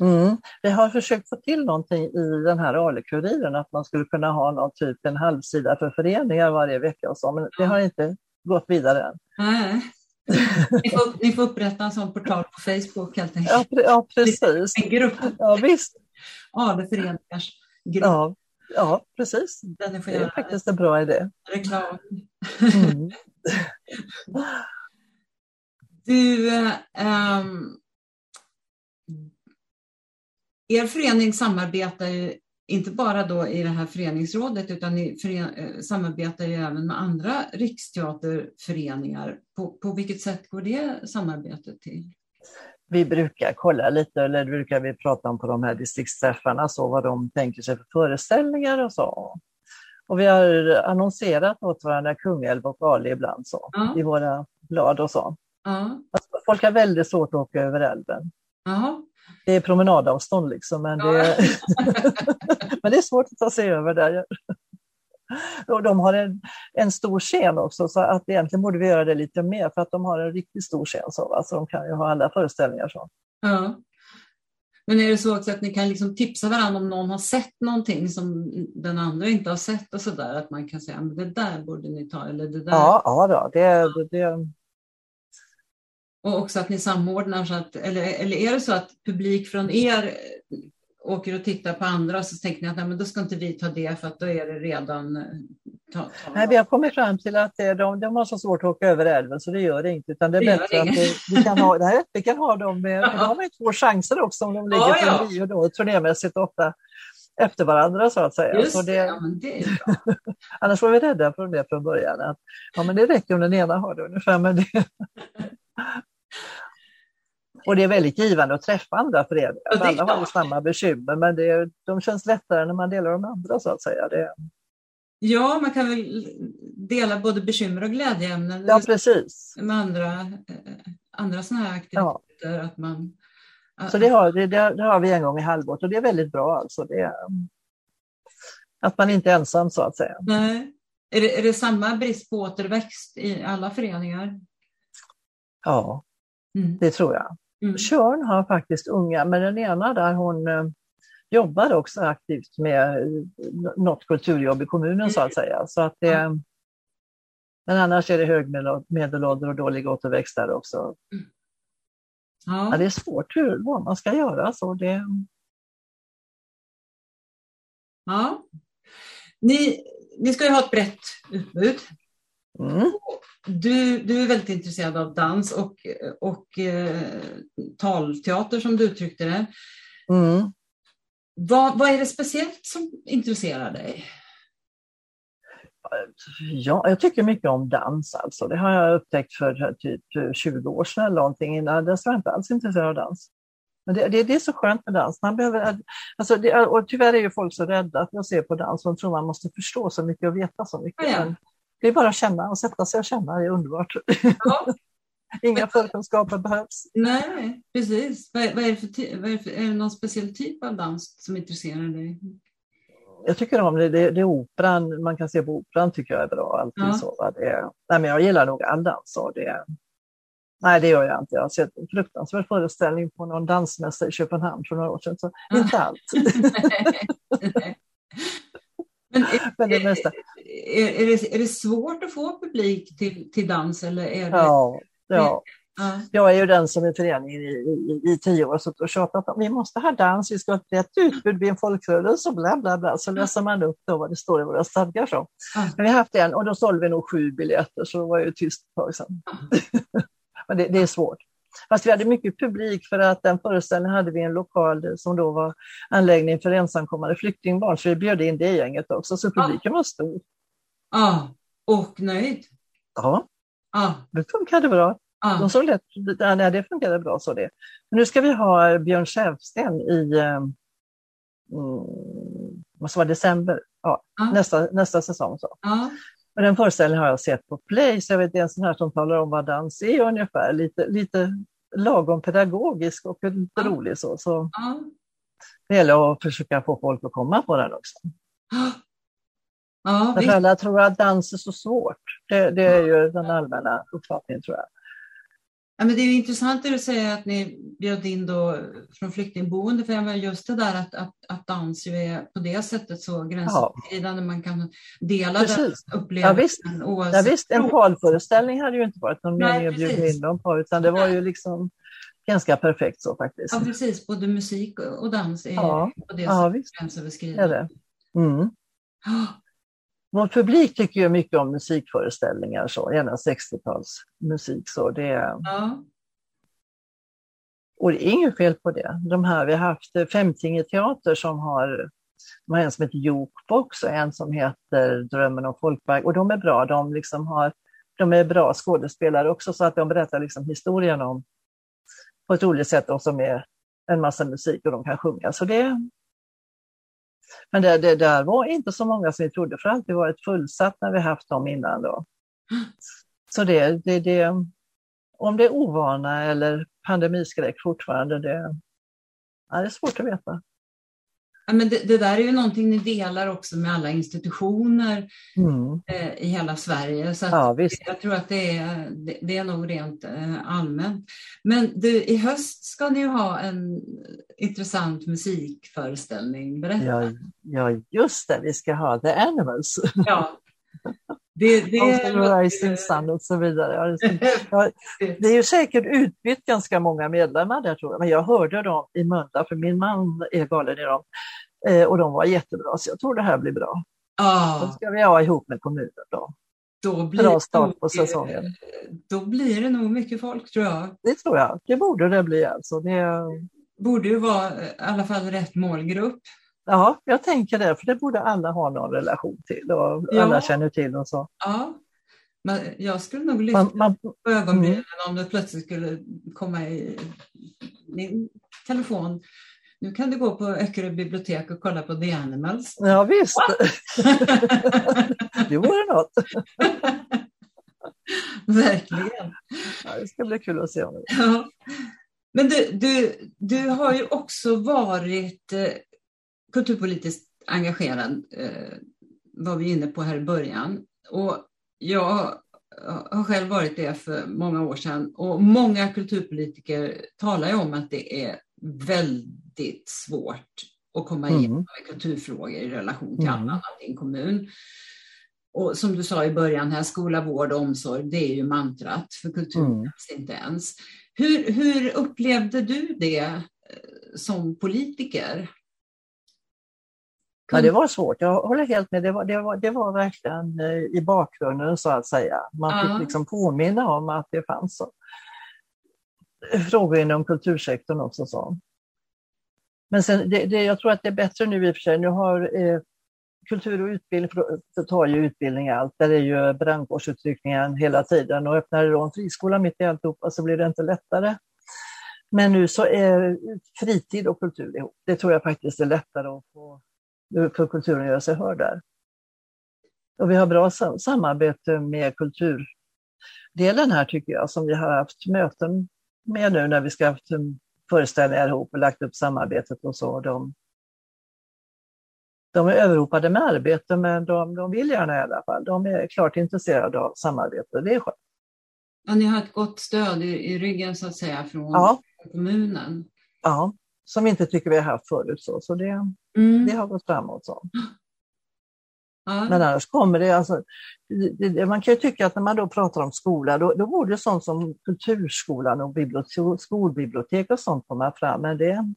Mm. Vi har försökt få till någonting i den här Ale-kuriren, att man skulle kunna ha någon typ en halvsida för föreningar varje vecka och så, men det har inte gått vidare än. Nej. Ni får, ni får upprätta en sån portal på Facebook helt enkelt. Ja, ja precis. En grupp. Ja, visst. Ale-föreningars grupp. Ja, Ja, precis. Det är faktiskt en bra idé. Reklam. Mm. du, um, er förening samarbetar ju inte bara då i det här föreningsrådet utan ni fören eh, samarbetar ju även med andra riksteaterföreningar. På, på vilket sätt går det samarbetet till? Vi brukar kolla lite, eller brukar vi prata om på de här distriktsträffarna, så vad de tänker sig för föreställningar och så. Och vi har annonserat åt varandra Kungälv och Ali ibland så, ja. i våra blad och så. Ja. Alltså, folk har väldigt svårt att åka över älven. Ja. Det är promenadavstånd liksom, men, det, men det är svårt att ta sig över där. Och de har en, en stor scen också, så att egentligen borde vi göra det lite mer, för att de har en riktigt stor scen, så, alltså, de kan ju ha alla föreställningar. Så. Ja. Men är det så också att ni kan liksom tipsa varandra om någon har sett någonting som den andra inte har sett och sådär, att man kan säga att det där borde ni ta eller det där. Ja, ja då, det, det, och också att ni samordnar, så att, eller, eller är det så att publik från er åker och tittar på andra så tänker ni att nej, men då ska inte vi ta det för att då är det redan... Eh, ta, ta. Nej, vi har kommit fram till att de, de har så svårt att åka över älven så det gör det inte. Utan det är det bättre att vi, vi, kan ha, nej, vi kan ha dem med, ja. de har ju två chanser också om de ligger ja, ja. Rio då, turnémässigt ofta efter varandra så att säga. Just så det, ja, det annars var vi rädda för det från början. Att, ja, men det räcker om den ena har det ungefär. Men det, och det är väldigt givande att träffa andra föreningar. Alla har samma bekymmer, men det, de känns lättare när man delar de andra så att säga. Det... Ja, man kan väl dela både bekymmer och glädjeämnen ja, precis. med andra, eh, andra sådana här aktiviteter. Ja. Att man, så det har, det, det, har vi en gång i halvåret och det är väldigt bra. Alltså. Det, att man inte är ensam så att säga. Nej. Är det, är det samma brist på återväxt i alla föreningar? Ja, mm. det tror jag. Mm. Körn har faktiskt unga, men den ena där hon eh, jobbar också aktivt med eh, något kulturjobb i kommunen mm. så att säga. Så att det, mm. Men annars är det hög medelålder och dålig återväxt där också. Mm. Ja. ja. det är svårt hur, vad man ska göra. Så det... Ja. Ni, ni ska ju ha ett brett utbud. Mm. Du, du är väldigt intresserad av dans och, och eh, talteater som du uttryckte det. Mm. Vad, vad är det speciellt som intresserar dig? Ja, jag tycker mycket om dans alltså. Det har jag upptäckt för typ 20 år sedan eller någonting. Innan dess var jag inte alls intresserad av dans. Men det, det, det, är så skönt med dans. Man behöver, alltså det, och tyvärr är ju folk så rädda att se på dans. De tror man måste förstå så mycket och veta så mycket. Ja, ja. Det är bara att känna och sätta sig och känna, det är underbart. Ja. Inga förkunskaper behövs. Nej, precis. Vad är, vad är, det för, vad är, det för, är det någon speciell typ av dans som intresserar dig? Jag tycker om det, det, det är operan, man kan se på operan tycker jag är bra. Alltid ja. så, va? Det, nej, men jag gillar nog all dans. Så det, nej, det gör jag inte. Jag har sett en fruktansvärd föreställning på någon dansmässa i Köpenhamn för några år sedan. Så ja. inte allt. Men är, Men det mesta. Är, är, det, är det svårt att få publik till, till dans? Eller är det, ja, ja. Ja. Jag är ju den som i föreningen i, i, i tio år suttit och tjatat om vi måste ha dans, vi ska ha ett brett utbud vid en folkrörelse och bla bla bla. Så läser man upp då vad det står i våra stadgar. Så. Ja. Men vi har haft en och då sålde vi nog sju biljetter så det var ju tyst ett tag sedan. Men det, det, är svårt. Fast vi hade mycket publik för att den föreställningen hade vi en lokal som då var anläggning för ensamkommande flyktingbarn, så vi bjöd in det gänget också, så publiken var stor. Ja, och nöjd? Ja, ja. det funkade bra. Ja. De såg lätt, nej, det funkade bra så det. Men nu ska vi ha Björn Säfsten i eh, mm, vad var december, ja, ja. Nästa, nästa säsong. Så. Ja. Och den föreställningen har jag sett på Play, så jag vet det är en sån här som talar om vad dans är ungefär. Lite, lite lagom pedagogisk och lite ja. rolig. Så, så ja. Det gäller att försöka få folk att komma på den också. Ja, För alla tror att dans är så svårt. Det, det är ju den allmänna uppfattningen tror jag. Ja, men det är intressant att du säger att ni bjöd in då från flyktingboende, för just det där att, att, att dans ju är på det sättet så gränsöverskridande, ja. man kan dela Precis. den upplevelsen. Ja, visst. Ja, visst, en parföreställning hade ju inte varit någon mening att bjuda in dem på, utan det var ju liksom ganska perfekt så faktiskt. Ja, precis. Både musik och dans är ja. på det ja, sättet gränsöverskridande. Är det. Mm. Vår publik tycker ju mycket om musikföreställningar, så, gärna 60-talsmusik. Så det, ja. Och det är inget fel på det. De här, vi har haft Femtinge teater som har, de har en som heter Jokbox och en som heter Drömmen om folkpark och de är bra. De, liksom har, de är bra skådespelare också så att de berättar liksom historien om på ett roligt sätt och som är en massa musik och de kan sjunga. Så det, men det, det där var inte så många som vi trodde, för det har alltid varit fullsatt när vi haft dem innan. Då. Så det, det, det, om det är ovana eller pandemiskräck fortfarande, det, ja, det är svårt att veta. Ja, men det, det, där är ju någonting ni delar också med alla institutioner mm. eh, i hela Sverige. Så ja, jag tror att det är, det, det är nog rent eh, allmänt. Men du, i höst ska ni ju ha en intressant musikföreställning. Berätta. Ja, ja, just det. Vi ska ha The Animals. Ja. Det, det, Rising Sun och så vidare. Det är ju säkert utbytt ganska många medlemmar där tror jag, men jag hörde dem i Mölndal, för min man är galen i dem, eh, och de var jättebra, så jag tror det här blir bra. Ah. Då ska vi ha ihop med kommunen då. Då blir, bra start på säsongen. Då blir det nog mycket folk tror jag. Det tror jag, det borde det bli alltså. Det borde ju vara i alla fall rätt målgrupp. Ja, jag tänker det, för det borde alla ha någon relation till och ja. alla känner till och så. Ja, men jag skulle nog lyfta man, man, på ögonbrynen mm. om det plötsligt skulle komma i min telefon. Nu kan du gå på Öckerö bibliotek och kolla på The Animals. Ja visst, det vore något. Verkligen. Ja, det ska bli kul att se. Om det. Ja. Men du, du, du har ju också varit eh, kulturpolitiskt engagerad eh, var vi inne på här i början. Och jag har själv varit det för många år sedan och många kulturpolitiker talar ju om att det är väldigt svårt att komma mm. igenom med kulturfrågor i relation till mm. annat i en kommun. Och som du sa i början här, skola, vård och omsorg, det är ju mantrat för kulturen mm. inte ens. Hur, hur upplevde du det eh, som politiker? Ja, det var svårt, jag håller helt med. Det var, det var, det var verkligen eh, i bakgrunden så att säga. Man fick liksom påminna om att det fanns så. frågor inom kultursektorn också. Så. Men sen, det, det, jag tror att det är bättre nu i och för sig. Nu har eh, kultur och utbildning, för tar ju utbildning allt. Där är ju brandkårsutryckningen hela tiden och öppnar då en friskola mitt i alltihopa så blir det inte lättare. Men nu så är fritid och kultur ihop. Det tror jag faktiskt är lättare att få för kulturen göra sig hörd där. Och vi har bra samarbete med kulturdelen här tycker jag, som vi har haft möten med nu när vi ska haft föreställningar ihop och lagt upp samarbetet och så. De, de är överropade med arbete men de, de vill gärna i alla fall. De är klart intresserade av samarbete, det är skönt. Ja, ni har ett gott stöd i, i ryggen så att säga från ja. kommunen. Ja, som vi inte tycker vi har haft förut. Så, så det, mm. det har gått framåt. Så. Ja. Men annars kommer det, alltså, det, det, man kan ju tycka att när man då pratar om skola, då, då borde sånt som kulturskolan och bibliotek, skolbibliotek och sånt komma fram. Men det,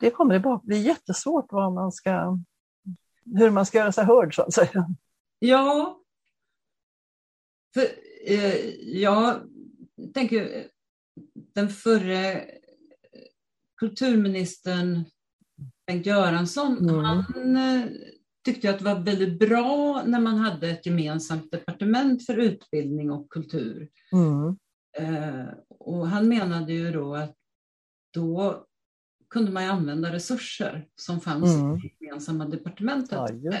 det kommer det bara bli jättesvårt vad man ska, hur man ska göra sig hörd så att säga. Ja, för eh, jag tänker den förre kulturministern Bengt Göransson, mm. han eh, tyckte att det var väldigt bra när man hade ett gemensamt departement för utbildning och kultur. Mm. Eh, och han menade ju då att då kunde man använda resurser som fanns mm. i det gemensamma departementet. Ja,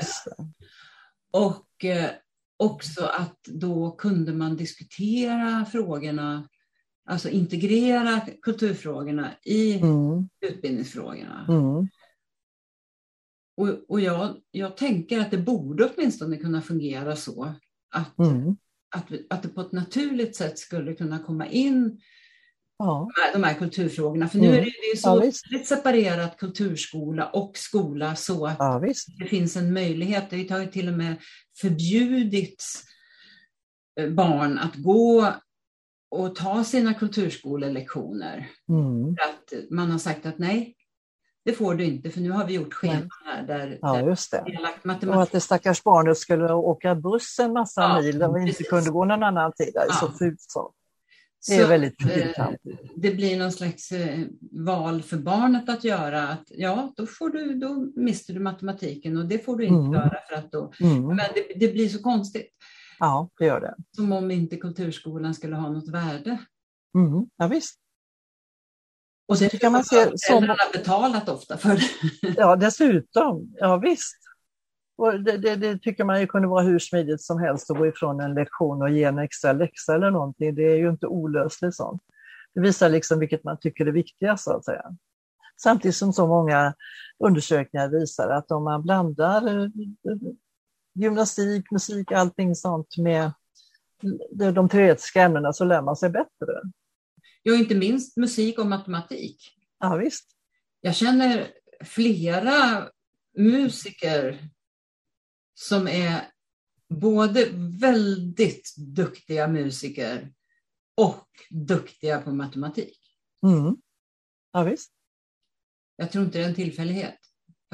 och eh, också att då kunde man diskutera frågorna Alltså integrera kulturfrågorna i mm. utbildningsfrågorna. Mm. Och, och jag, jag tänker att det borde åtminstone kunna fungera så att, mm. att, att det på ett naturligt sätt skulle kunna komma in ja. de här kulturfrågorna. För nu mm. är det, är så ja, separerat kulturskola och skola så att ja, det finns en möjlighet. Det har ju till och med förbjudits eh, barn att gå och ta sina kulturskolelektioner. Mm. För att man har sagt att nej, det får du inte för nu har vi gjort scheman här där, ja, just det. vi har lagt matematik. Och att det stackars barnet skulle åka buss en massa ja, mil och inte kunde gå någon annan tid. Det är ja. så fult så. Det är Så, väldigt eh, fyrkantigt. det blir någon slags eh, val för barnet att göra. Att, ja, då, får du, då mister du matematiken och det får du inte Mm. göra för att då... Mm. Men det, det blir så konstigt. Ja, det gör det. Som om inte kulturskolan skulle ha något värde. Mm. Ja, visst. Och det tycker man som- föräldrarna betalat ofta för det. Ja, dessutom. Ja, visst. Och det, det, det tycker man ju kunde vara hur smidigt som helst att gå ifrån en lektion och ge en extra läxa eller någonting. Det är ju inte olösligt sånt. Det visar liksom vilket man tycker är viktigast så att säga. Samtidigt som så många undersökningar visar att om man blandar eh, gymnastik, musik, allting sånt med de teoretiska ämnena så lär man sig bättre. Ja, inte minst musik och matematik. Ja, visst. Jag känner flera musiker som är både väldigt duktiga musiker och duktiga på matematik. Mm. Ja, visst. Jag tror inte det är en tillfällighet.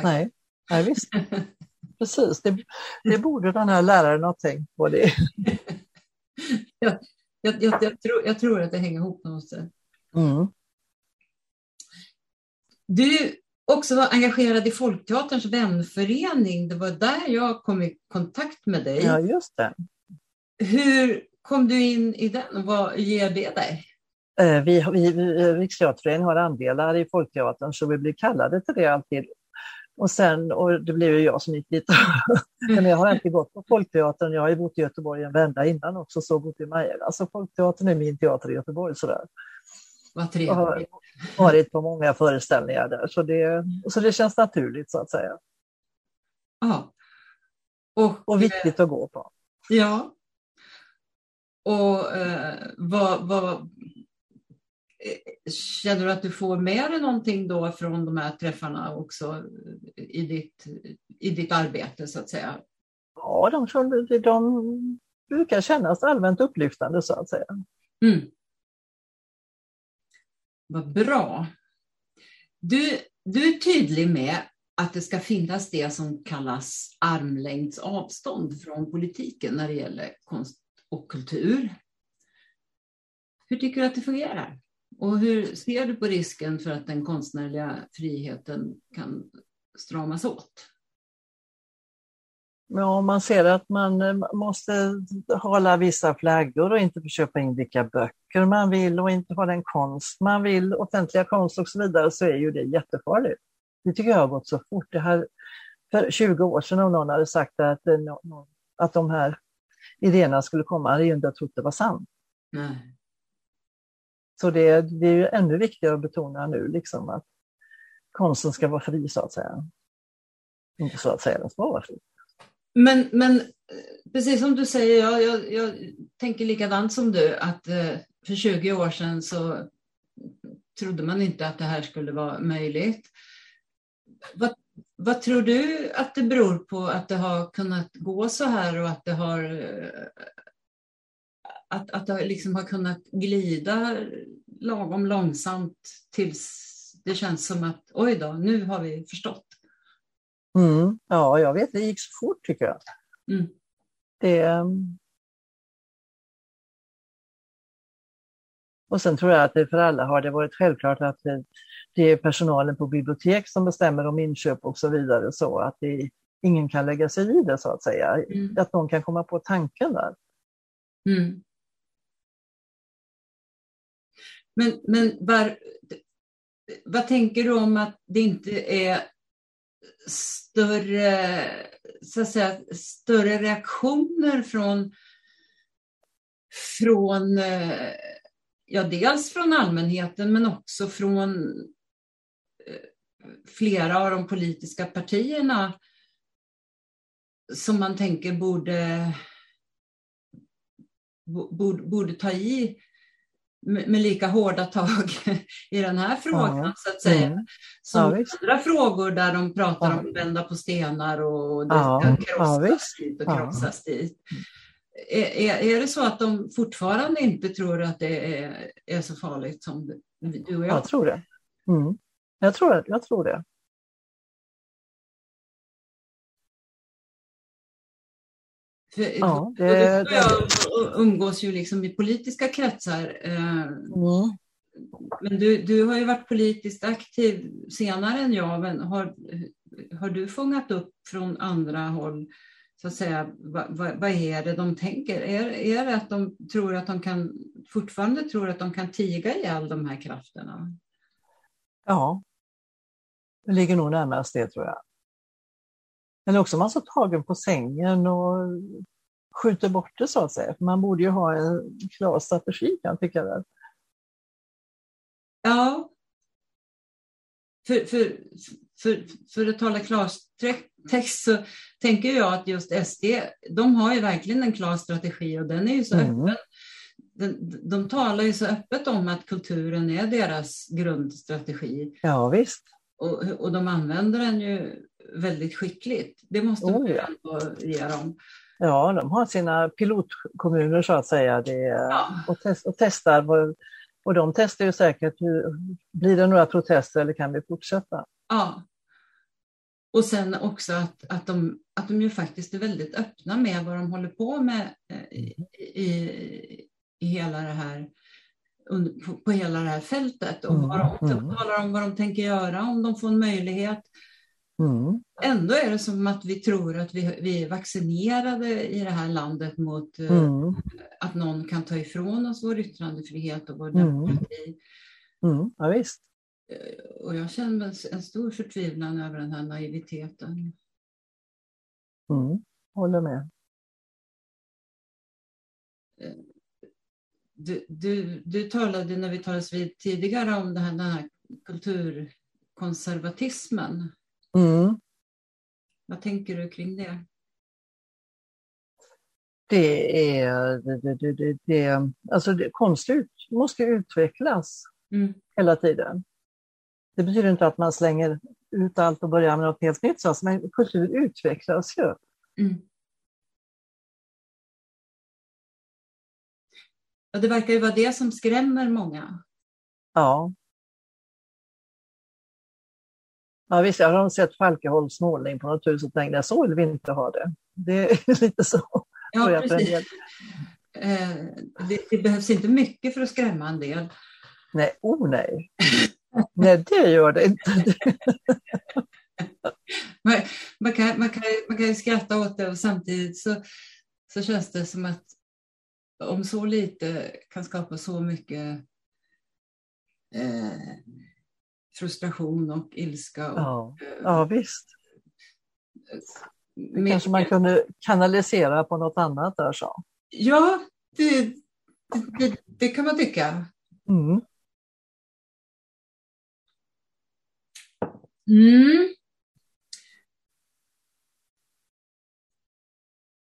Nej, Nej visst. Precis, det, det borde den här läraren ha tänkt på. Det. Jag, jag, jag, jag, tror, jag tror att det hänger ihop sätt. Mm. Du också var engagerad i Folkteaterns vänförening. Det var där jag kom i kontakt med dig. Ja, just det. Hur kom du in i den och vad ger det dig? Eh, Vi, vi, vi, Riksteaterföreningen har andelar i Folkteatern så vi blir kallade till det alltid. Och sen, och det blev ju jag som gick dit. Men jag har inte gått på Folkteatern, jag har ju bott i Göteborg en vända innan också, så bott i Maja. Alltså Folkteatern är min teater i Göteborg sådär. Vad Jag har trevligt. varit på många föreställningar där, så det, så det känns naturligt så att säga. Ja. Och, Och viktigt att gå på. Ja. Och eh, vad, vad, eh, känner du att du får med dig någonting då från de här träffarna också i ditt, i ditt arbete så att säga? Ja, de, de, de brukar kännas allmänt upplyftande så att säga. Mm. Vad bra. Du, du är tydlig med att det ska finnas det som kallas armlängds avstånd från politiken när det gäller konst och kultur. Hur tycker du att det fungerar? Och hur ser du på risken för att den konstnärliga friheten kan stramas åt? Ja, man ser att man eh, måste hålla vissa flaggor och inte få köpa in vilka böcker man vill och inte ha den konst man vill, offentliga konst och så vidare, så är ju det jättefarligt. Det tycker jag har gått så fort. Det här, för 20 år sedan om någon hade sagt att, eh, att de här idéerna skulle komma, hade jag inte trott det var sant. Nej. Så det, det är ju ännu viktigare att betona nu liksom att konsten ska vara fri så att säga. Inte så att säga, den ska vara fri. Men, men precis som du säger, jag, jag, jag tänker likadant som du, att eh, för 20 år sedan så trodde man inte att det här skulle vara möjligt. Vad, vad tror du att det beror på att det har kunnat gå så här och att det har eh, att, att det liksom har kunnat glida lagom långsamt tills det känns som att oj då, nu har vi förstått. Mm, ja, jag vet, det gick så fort tycker jag. Mm. Det, ehm, och sen tror jag att det för alla har det varit självklart att det, det är personalen på bibliotek som bestämmer om inköp och så vidare så att det, ingen kan lägga sig i det så att säga. Mm. Att någon kan komma på tanken där. Mm. Men, men var, vad tänker du om att det inte är större, så att säga, större reaktioner från, från eh, ja, dels från allmänheten men också från eh, flera av de politiska partierna som man tänker borde, borde, borde ta i? Med, lika hårda tag i den här frågan Ja. så att säga. Mm. Som Ja, visst. andra frågor där de pratar Ja. om att vända på stenar och det Ja, ska krossas dit och krossas dit. Är, är, är det så att de fortfarande inte tror att det är, är så farligt som du och jag? Jag tror det. Mm. Jag, tror, jag tror det. För, ja, det, och jag umgås ju liksom i politiska kretsar. Eh, mm. Men du, du har ju varit politiskt aktiv senare än jag. Men har, har du fångat upp från andra håll så att säga, vad, vad, vad, är det de tänker? Är, är det att de tror att de kan, fortfarande tror att de kan tiga ihjäl de här krafterna? Ja, det ligger nog närmast det tror jag. Men också man så tagen på sängen och skjuter bort det så att säga. Man borde ju ha en klar strategi kan jag tycka. Där. Ja. För, för, för, för att tala klartext så tänker jag att just SD, de har ju verkligen en klar strategi och den är ju så mm. öppen. De, de talar ju så öppet om att kulturen är deras grundstrategi. Ja, visst. Och, och de använder den ju väldigt skickligt. Det måste man oh, ja. ge dem. Ja, de har sina pilotkommuner så att säga det, ja. och, test, och testar. Och de testar ju säkert, hur, blir det några protester eller kan vi fortsätta? Ja. Och sen också att, att, de, att de ju faktiskt är väldigt öppna med vad de håller på med eh, i, i, i hela det här på, hela det här fältet och mm. de, mm. talar om vad de tänker göra om de får en möjlighet. Mm. Ändå är det som att vi tror att vi, vi är vaccinerade i det här landet mot eh, mm. att någon kan ta ifrån oss vår yttrandefrihet och vår mm. demokrati. Mm. Ja, visst. Eh, och jag känner en stor förtvivlan över den här naiviteten. Mm. Håller med. Eh, du, du, du talade när vi talades vid tidigare om det här, den här kulturkonservatismen. Mm. Vad tänker du kring det? Det är, det, det, det, det alltså det, konst ut, måste utvecklas mm. hela tiden. Det betyder inte att man slänger ut allt och börjar med något helt nytt, men kultur utvecklas ju. Mm. Ja, det verkar ju vara det som skrämmer många. Ja. Ja, visst, jag har sett Falkeholms målning på något hus och tänkte så vill vi inte ha det. Det är lite så. Ja, precis. Eh, det, det, behövs inte mycket för att skrämma en del. Nej, oh nej. nej, det gör det inte. man, man, kan, man, kan, man kan ju skratta åt det och samtidigt så, så känns det som att om så lite kan skapa så mycket eh, frustration och ilska. Och, ja, eh, ja, visst. Det kanske man kunde kanalisera på något annat där så. Ja, det, det, det kan man tycka. Mm. Mm.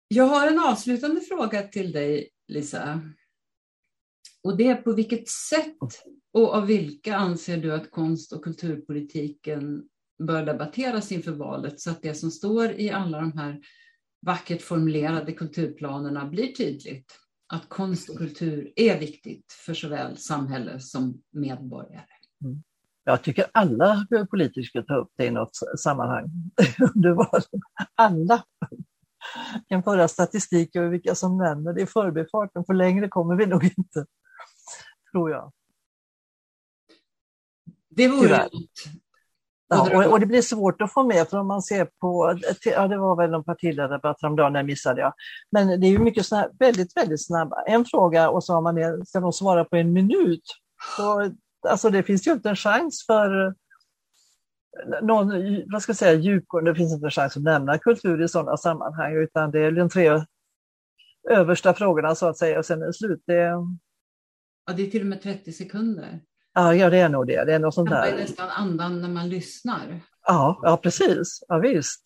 Jag har en avslutande fråga till dig, Lisa. Och det är på vilket sätt och av vilka anser du att konst och kulturpolitiken bör debatteras inför valet så att det som står i alla de här vackert formulerade kulturplanerna blir tydligt? Att konst och kultur är viktigt för såväl samhälle som medborgare. Mm. Jag tycker alla politiker ska ta upp det i något sammanhang. Det var alla kan föra statistik över vilka som nämner det i förbifarten, för längre kommer vi nog inte, tror jag. Det vore Ja, och, och, det blir svårt att få med, för om man ser på, ja det var väl någon partiledardebatt häromdagen, det missade jag. Men det är ju mycket snabb, väldigt, väldigt snabba. En fråga och så har man det, ska de svara på en minut. Så, alltså det finns ju inte en chans för någon, vad ska jag säga, djupgående, det finns inte en chans att nämna kultur i sådana sammanhang, utan det är de tre översta frågorna så att säga, och sen är det slut. Det... Ja, det är till och med 30 sekunder. Ja, ja det är nog det. Det är något sånt där. Det nästan andan när man lyssnar. Ja, ja precis. Ja, visst.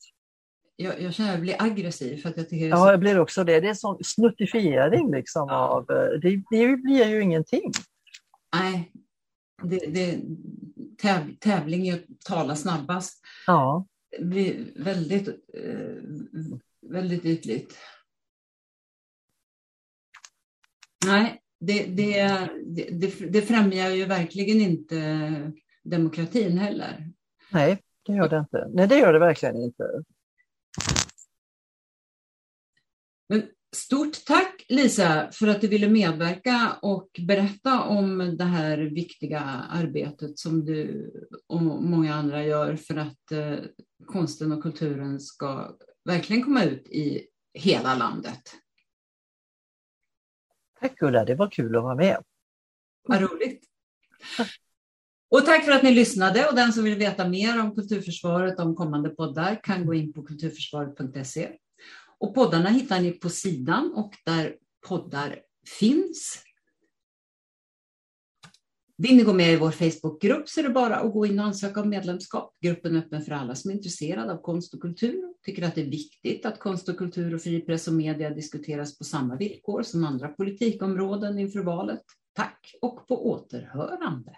Jag, jag känner att jag blir aggressiv. För att jag tycker ja, jag blir också det. Det är sån snuttifiering liksom ja. av... Eh, det, det blir ju ingenting. Nej, det, det, täv, tävling är att tala snabbast. Ja. Det blir väldigt, eh, väldigt ytligt. Nej, det, det, det, det främjar ju verkligen inte demokratin heller. Nej, det gör det inte. Nej, det gör det verkligen inte. Men stort tack Lisa för att du ville medverka och berätta om det här viktiga arbetet som du och många andra gör för att eh, konsten och kulturen ska verkligen komma ut i hela landet. Tack Ulla, det var kul att vara med. Vad roligt. Och tack för att ni lyssnade och den som vill veta mer om Kulturförsvaret om kommande poddar kan gå in på kulturförsvaret.se. Och poddarna hittar ni på sidan och där poddar finns. Vill ni gå med i vår Facebookgrupp så är det bara att gå in och ansöka om medlemskap. Gruppen är öppen för alla som är intresserade av konst och kultur. Tycker att det är viktigt att konst och kultur och fri press och media diskuteras på samma villkor som andra politikområden inför valet. Tack och på återhörande.